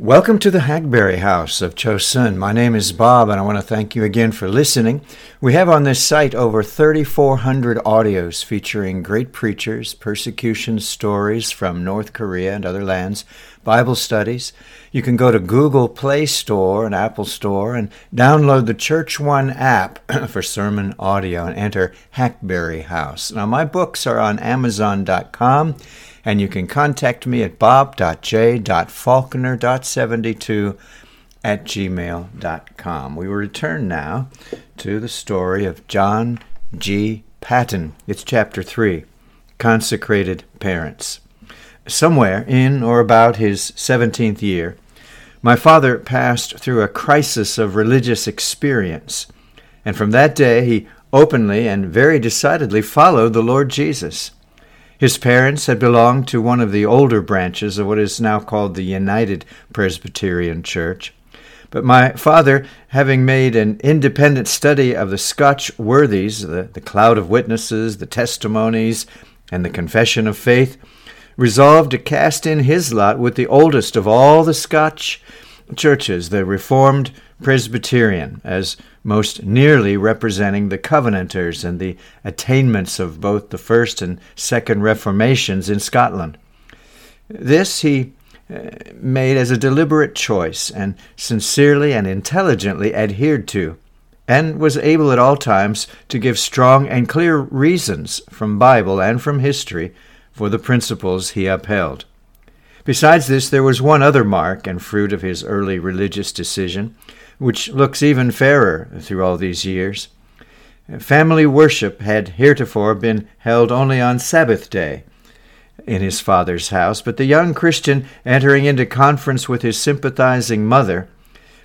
Welcome to the Hackberry House of Chosun. My name is Bob, and I want to thank you again for listening. We have on this site over 3,400 audios featuring great preachers, persecution stories from North Korea and other lands, Bible studies. You can go to Google Play Store and Apple Store and download the Church One app for sermon audio and enter Hackberry House. Now, my books are on Amazon.com and you can contact me at bob.j.faulkner.72 at gmail.com. We will return now to the story of John G. Paton. It's chapter 3 Consecrated Parents. Somewhere in or about his 17th year, my father passed through a crisis of religious experience, and from that day he openly and very decidedly followed the Lord Jesus. His parents had belonged to one of the older branches of what is now called the United Presbyterian Church. But my father, having made an independent study of the Scotch worthies, the, the cloud of witnesses, the testimonies, and the confession of faith, resolved to cast in his lot with the oldest of all the Scotch churches, the Reformed Presbyterian, as most nearly representing the Covenanters and the attainments of both the First and Second Reformations in Scotland. This he uh, made as a deliberate choice and sincerely and intelligently adhered to, and was able at all times to give strong and clear reasons from Bible and from history for the principles he upheld. Besides this, there was one other mark and fruit of his early religious decision which looks even fairer through all these years. Family worship had heretofore been held only on Sabbath day in his father's house, but the young Christian, entering into conference with his sympathizing mother,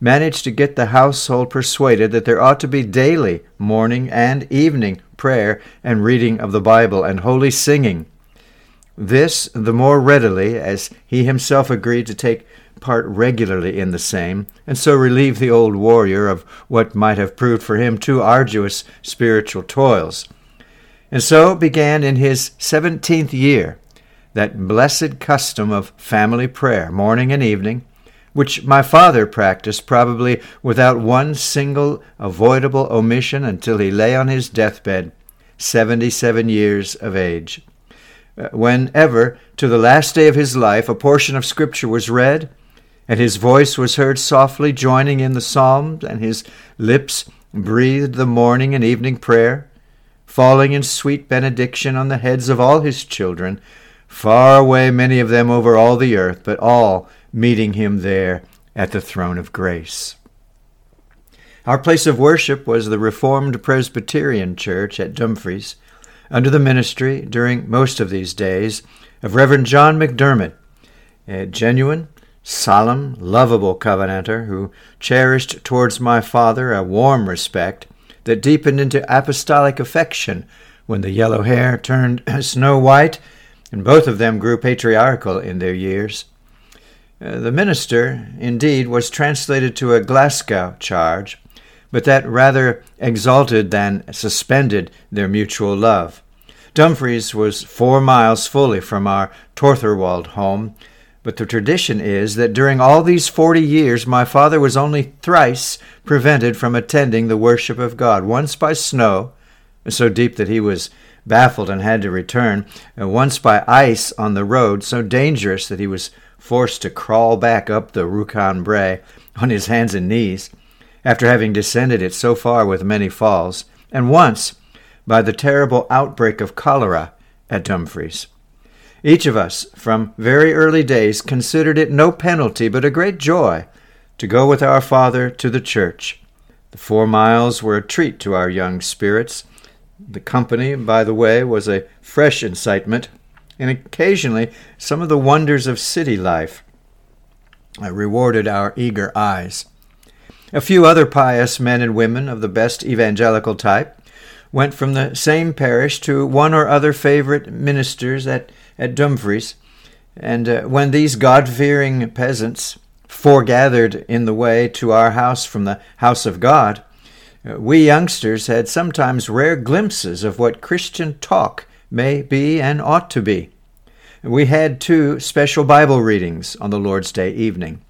managed to get the household persuaded that there ought to be daily morning and evening prayer and reading of the Bible and holy singing. This the more readily as he himself agreed to take part regularly in the same, and so relieve the old warrior of what might have proved for him too arduous spiritual toils. And so began in his seventeenth year that blessed custom of family prayer, morning and evening, which my father practiced probably without one single avoidable omission until he lay on his deathbed, seventy seven years of age. Uh, whenever, to the last day of his life, a portion of Scripture was read, and his voice was heard softly joining in the psalms, and his lips breathed the morning and evening prayer, falling in sweet benediction on the heads of all his children, far away many of them over all the earth, but all meeting him there at the throne of grace. Our place of worship was the Reformed Presbyterian Church at Dumfries, under the ministry, during most of these days, of Reverend John McDermid, a genuine solemn, lovable Covenanter who cherished towards my father a warm respect that deepened into apostolic affection when the yellow hair turned snow white and both of them grew patriarchal in their years. Uh, the minister, indeed, was translated to a Glasgow charge, but that rather exalted than suspended their mutual love. Dumfries was four miles fully from our Torthorwald home, but the tradition is that during all these forty years my father was only thrice prevented from attending the worship of God, once by snow, so deep that he was baffled and had to return, and once by ice on the road, so dangerous that he was forced to crawl back up the Roucan Brae on his hands and knees, after having descended it so far with many falls, and once by the terrible outbreak of cholera at Dumfries. Each of us, from very early days, considered it no penalty but a great joy to go with our Father to the church. The four miles were a treat to our young spirits. The company, by the way, was a fresh incitement, and occasionally some of the wonders of city life uh, rewarded our eager eyes. A few other pious men and women of the best evangelical type went from the same parish to one or other favorite ministers at at Dumfries. And uh, when these God fearing peasants foregathered in the way to our house from the house of God, uh, we youngsters had sometimes rare glimpses of what Christian talk may be and ought to be. We had two special Bible readings on the Lord's Day evening.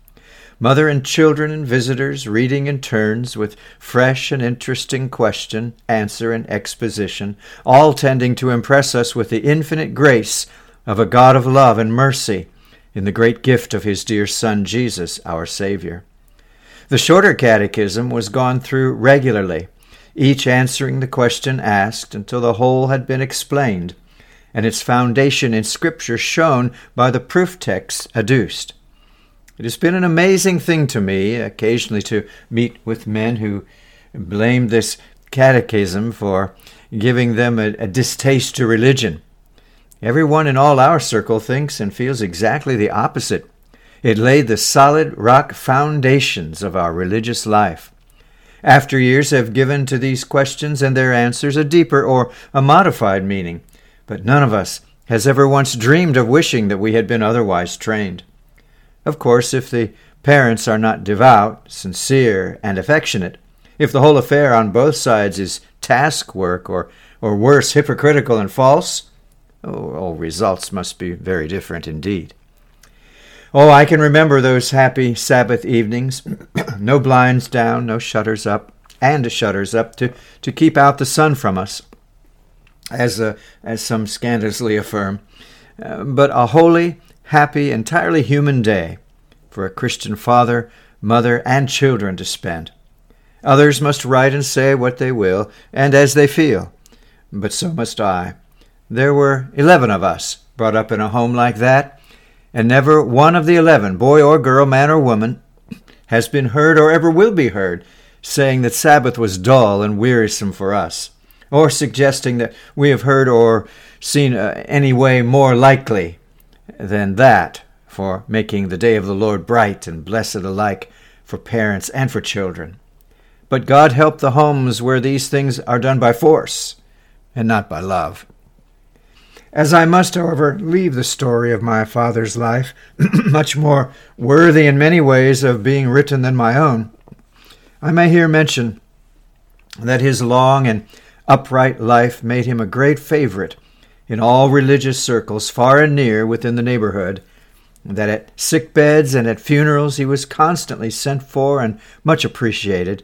mother and children and visitors reading in turns with fresh and interesting question, answer, and exposition, all tending to impress us with the infinite grace of a God of love and mercy in the great gift of his dear Son Jesus, our Savior. The shorter catechism was gone through regularly, each answering the question asked until the whole had been explained, and its foundation in Scripture shown by the proof texts adduced. It has been an amazing thing to me occasionally to meet with men who blame this catechism for giving them a, a distaste to religion. Everyone in all our circle thinks and feels exactly the opposite. It laid the solid rock foundations of our religious life. After years have given to these questions and their answers a deeper or a modified meaning, but none of us has ever once dreamed of wishing that we had been otherwise trained. Of course, if the parents are not devout, sincere, and affectionate, if the whole affair on both sides is task work, or, or worse, hypocritical and false, all results must be very different indeed. Oh, I can remember those happy Sabbath evenings. no blinds down, no shutters up, and shutters up to, to keep out the sun from us, as, as some scandalously affirm. Uh, but a holy, happy, entirely human day for a Christian father, mother, and children to spend. Others must write and say what they will, and as they feel. But so must I. There were eleven of us brought up in a home like that, and never one of the eleven, boy or girl, man or woman, has been heard or ever will be heard saying that Sabbath was dull and wearisome for us, or suggesting that we have heard or seen uh, any way more likely than that for making the day of the Lord bright and blessed alike for parents and for children. But God help the homes where these things are done by force and not by love. As I must, however, leave the story of my father's life, much more worthy in many ways of being written than my own, I may here mention that his long and upright life made him a great favorite in all religious circles far and near within the neighborhood, that at sick beds and at funerals he was constantly sent for and much appreciated,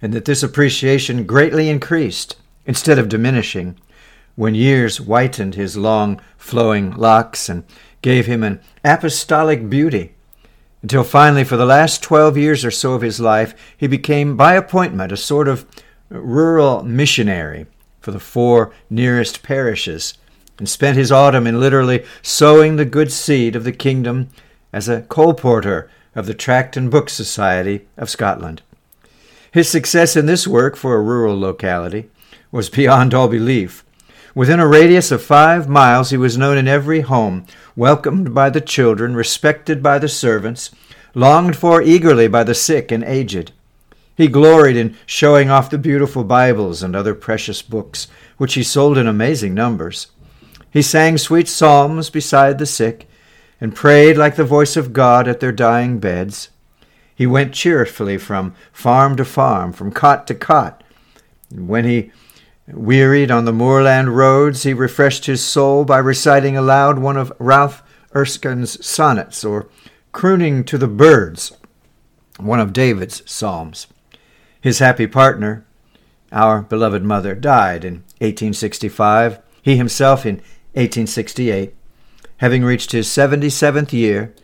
and that this appreciation greatly increased instead of diminishing when years whitened his long flowing locks and gave him an apostolic beauty until finally, for the last twelve years or so of his life, he became, by appointment, a sort of rural missionary for the four nearest parishes and spent his autumn in literally sowing the good seed of the kingdom as a colporteur of the Tract and Book Society of Scotland. His success in this work for a rural locality was beyond all belief. Within a radius of five miles, he was known in every home, welcomed by the children, respected by the servants, longed for eagerly by the sick and aged. He gloried in showing off the beautiful Bibles and other precious books, which he sold in amazing numbers. He sang sweet psalms beside the sick, and prayed like the voice of God at their dying beds. He went cheerfully from farm to farm, from cot to cot. And when he wearied on the moorland roads, he refreshed his soul by reciting aloud one of Ralph Erskine's sonnets, or crooning to the birds, one of David's psalms. His happy partner, our beloved mother, died in 1865. He himself in 1868, having reached his 77th year,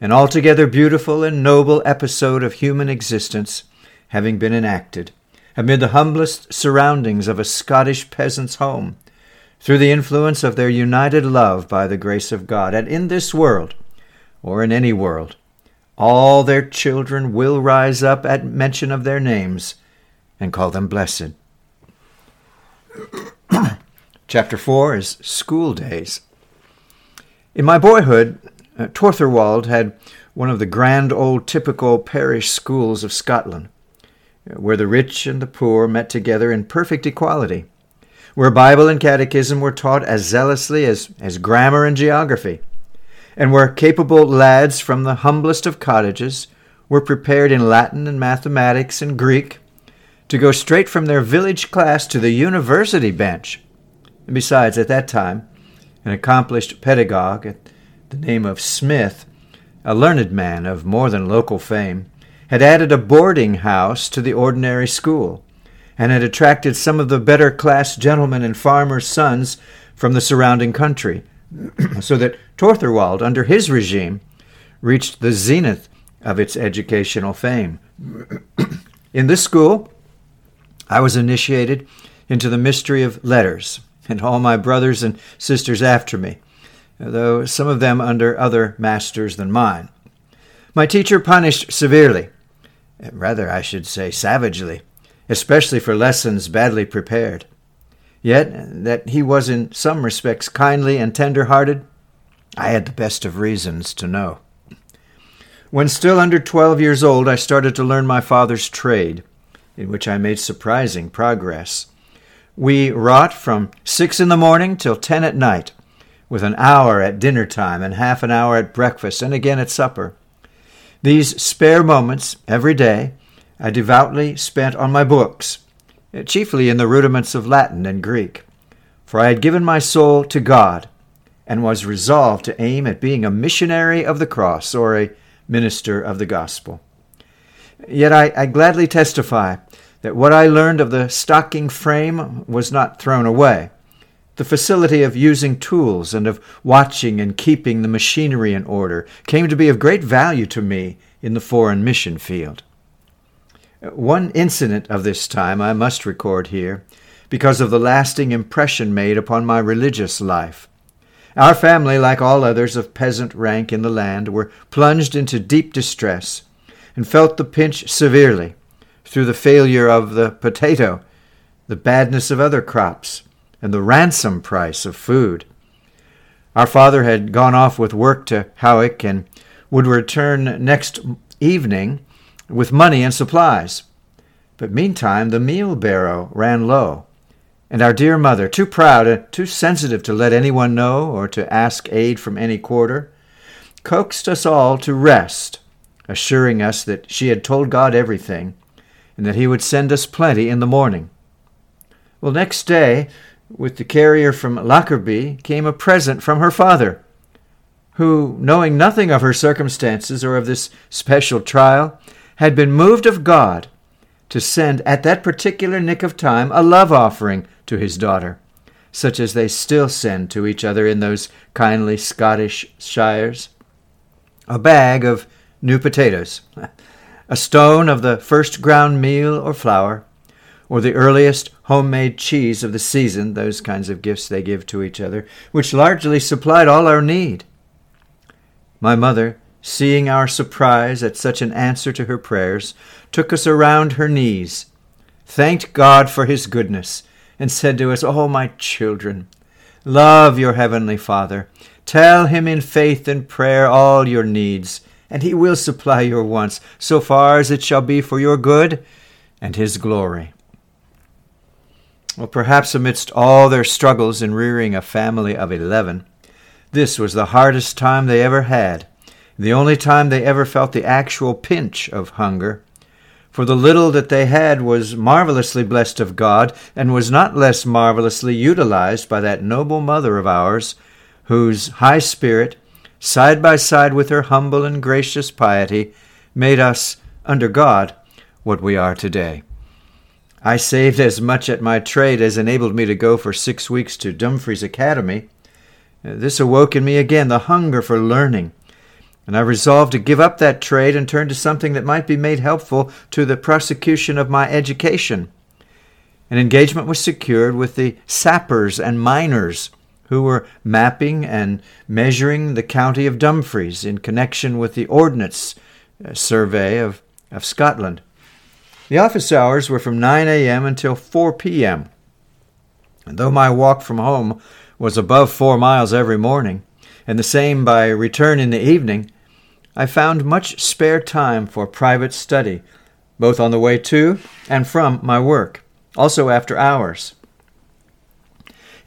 an altogether beautiful and noble episode of human existence having been enacted, amid the humblest surroundings of a Scottish peasant's home, through the influence of their united love by the grace of God, and in this world, or in any world, all their children will rise up at mention of their names and call them blessed. Chapter 4 is School Days. In my boyhood, uh, Torthorwald had one of the grand old typical parish schools of Scotland, where the rich and the poor met together in perfect equality, where Bible and catechism were taught as zealously as, as grammar and geography, and where capable lads from the humblest of cottages were prepared in Latin and mathematics and Greek to go straight from their village class to the university bench and besides, at that time, an accomplished pedagogue, at the name of Smith, a learned man of more than local fame, had added a boarding house to the ordinary school, and had attracted some of the better class gentlemen and farmers' sons from the surrounding country, so that Torthorwald, under his regime, reached the zenith of its educational fame. In this school, I was initiated into the mystery of letters, and all my brothers and sisters after me, though some of them under other masters than mine. My teacher punished severely, rather, I should say, savagely, especially for lessons badly prepared. Yet, that he was in some respects kindly and tender hearted, I had the best of reasons to know. When still under twelve years old, I started to learn my father's trade in which I made surprising progress. We wrought from six in the morning till ten at night, with an hour at dinner time and half an hour at breakfast and again at supper. These spare moments every day I devoutly spent on my books, eh, chiefly in the rudiments of Latin and Greek, for I had given my soul to God and was resolved to aim at being a missionary of the cross or a minister of the gospel. Yet I, I gladly testify that what I learned of the stocking frame was not thrown away. The facility of using tools and of watching and keeping the machinery in order came to be of great value to me in the foreign mission field. One incident of this time I must record here, because of the lasting impression made upon my religious life. Our family, like all others of peasant rank in the land, were plunged into deep distress and felt the pinch severely through the failure of the potato, the badness of other crops, and the ransom price of food. Our father had gone off with work to Hawick and would return next evening with money and supplies. But meantime the meal barrow ran low, and our dear mother, too proud and too sensitive to let anyone know or to ask aid from any quarter, coaxed us all to rest, assuring us that she had told God everything and that he would send us plenty in the morning. Well, next day, with the carrier from Lockerbie, came a present from her father, who, knowing nothing of her circumstances or of this special trial, had been moved of God to send at that particular nick of time a love offering to his daughter, such as they still send to each other in those kindly Scottish shires. A bag of new potatoes, a stone of the first ground meal or flour, or the earliest homemade cheese of the season, those kinds of gifts they give to each other, which largely supplied all our need. My mother, seeing our surprise at such an answer to her prayers, took us around her knees, thanked God for his goodness, and said to us, Oh, my children, love your heavenly Father. Tell him in faith and prayer all your needs and he will supply your wants, so far as it shall be for your good and his glory. Well, perhaps amidst all their struggles in rearing a family of eleven, this was the hardest time they ever had, the only time they ever felt the actual pinch of hunger. For the little that they had was marvelously blessed of God, and was not less marvelously utilized by that noble mother of ours, whose high spirit side by side with her humble and gracious piety, made us, under God, what we are today. I saved as much at my trade as enabled me to go for six weeks to Dumfries Academy. This awoke in me again the hunger for learning, and I resolved to give up that trade and turn to something that might be made helpful to the prosecution of my education. An engagement was secured with the sappers and miners who were mapping and measuring the county of Dumfries in connection with the Ordnance uh, Survey of, of Scotland. The office hours were from 9 a.m. until 4 p.m. And though my walk from home was above four miles every morning, and the same by return in the evening, I found much spare time for private study, both on the way to and from my work, also after hours.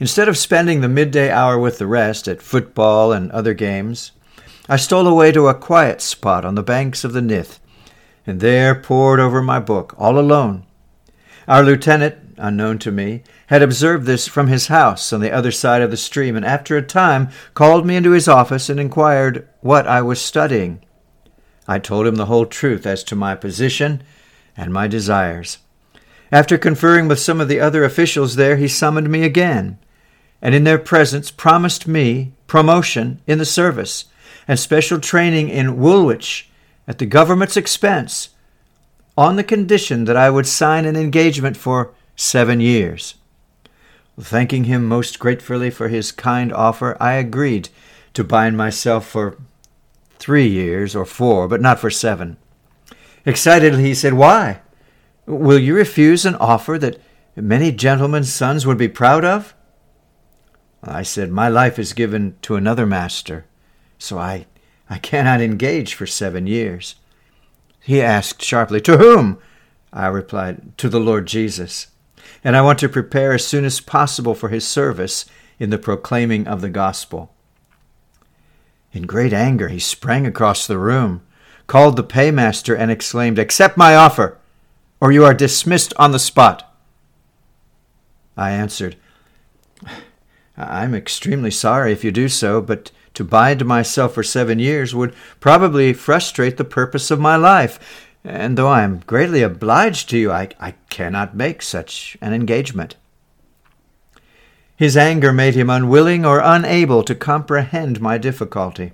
Instead of spending the midday hour with the rest at football and other games, I stole away to a quiet spot on the banks of the Nith, and there pored over my book, all alone. Our lieutenant, unknown to me, had observed this from his house on the other side of the stream, and after a time called me into his office and inquired what I was studying. I told him the whole truth as to my position and my desires. After conferring with some of the other officials there, he summoned me again, and in their presence promised me promotion in the service and special training in Woolwich at the government's expense on the condition that I would sign an engagement for seven years. Thanking him most gratefully for his kind offer, I agreed to bind myself for three years or four, but not for seven. Excitedly, he said, Why? Will you refuse an offer that many gentlemen's sons would be proud of? I said, My life is given to another master, so I, I cannot engage for seven years. He asked sharply, To whom? I replied, To the Lord Jesus. And I want to prepare as soon as possible for his service in the proclaiming of the gospel. In great anger, he sprang across the room, called the paymaster, and exclaimed, Accept my offer, or you are dismissed on the spot. I answered, I'm extremely sorry if you do so, but to bind myself for seven years would probably frustrate the purpose of my life, and though I am greatly obliged to you, I, I cannot make such an engagement. His anger made him unwilling or unable to comprehend my difficulty.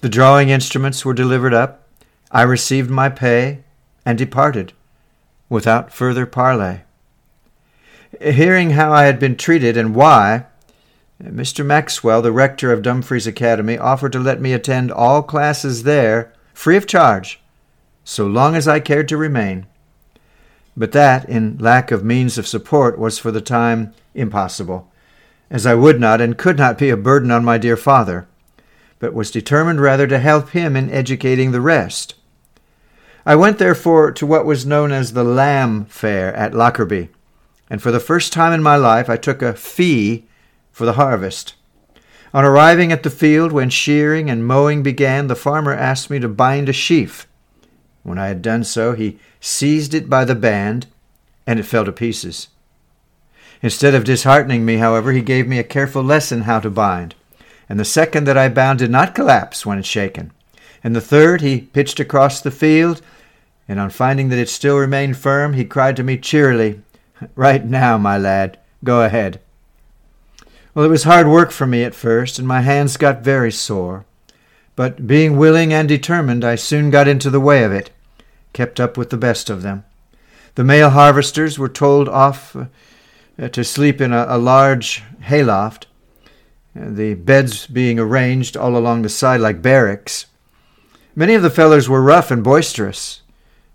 The drawing instruments were delivered up. I received my pay and departed without further parley. Hearing how I had been treated and why, Mr. Maxwell, the rector of Dumfries Academy, offered to let me attend all classes there free of charge, so long as I cared to remain. But that, in lack of means of support, was for the time impossible, as I would not and could not be a burden on my dear father, but was determined rather to help him in educating the rest. I went therefore to what was known as the Lamb Fair at Lockerbie, and for the first time in my life I took a fee for the harvest. On arriving at the field, when shearing and mowing began, the farmer asked me to bind a sheaf. When I had done so, he seized it by the band, and it fell to pieces. Instead of disheartening me, however, he gave me a careful lesson how to bind. And the second that I bound did not collapse when shaken. And the third he pitched across the field, and on finding that it still remained firm, he cried to me cheerily, Right now, my lad, go ahead. Well, it was hard work for me at first, and my hands got very sore. But being willing and determined, I soon got into the way of it, kept up with the best of them. The male harvesters were told off uh, to sleep in a, a large hayloft, uh, the beds being arranged all along the side like barracks. Many of the fellers were rough and boisterous,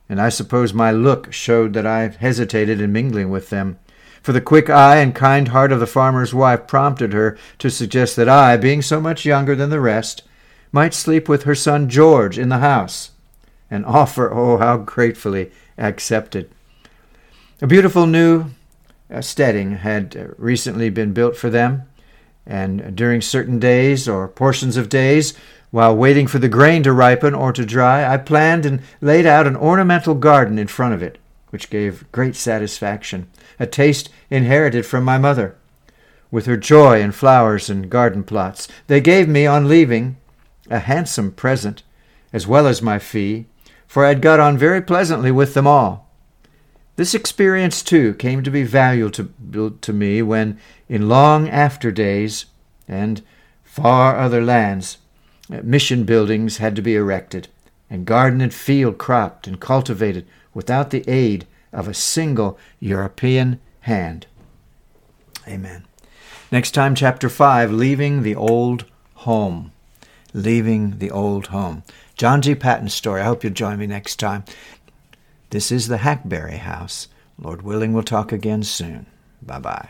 and I suppose my look showed that I hesitated in mingling with them for the quick eye and kind heart of the farmer's wife prompted her to suggest that I, being so much younger than the rest, might sleep with her son George in the house. An offer, oh, how gratefully accepted. A beautiful new uh, steading had uh, recently been built for them, and during certain days or portions of days, while waiting for the grain to ripen or to dry, I planned and laid out an ornamental garden in front of it, which gave great satisfaction a taste inherited from my mother. With her joy in flowers and garden plots, they gave me, on leaving, a handsome present, as well as my fee, for I had got on very pleasantly with them all. This experience, too, came to be valuable to, me when, in long after days and far other lands, mission buildings had to be erected, and garden and field cropped and cultivated without the aid of a single European hand. Amen. Next time, chapter 5 Leaving the Old Home. Leaving the Old Home. John G. Paton's story. I hope you'll join me next time. This is the Hackberry House. Lord willing, we'll talk again soon. Bye bye.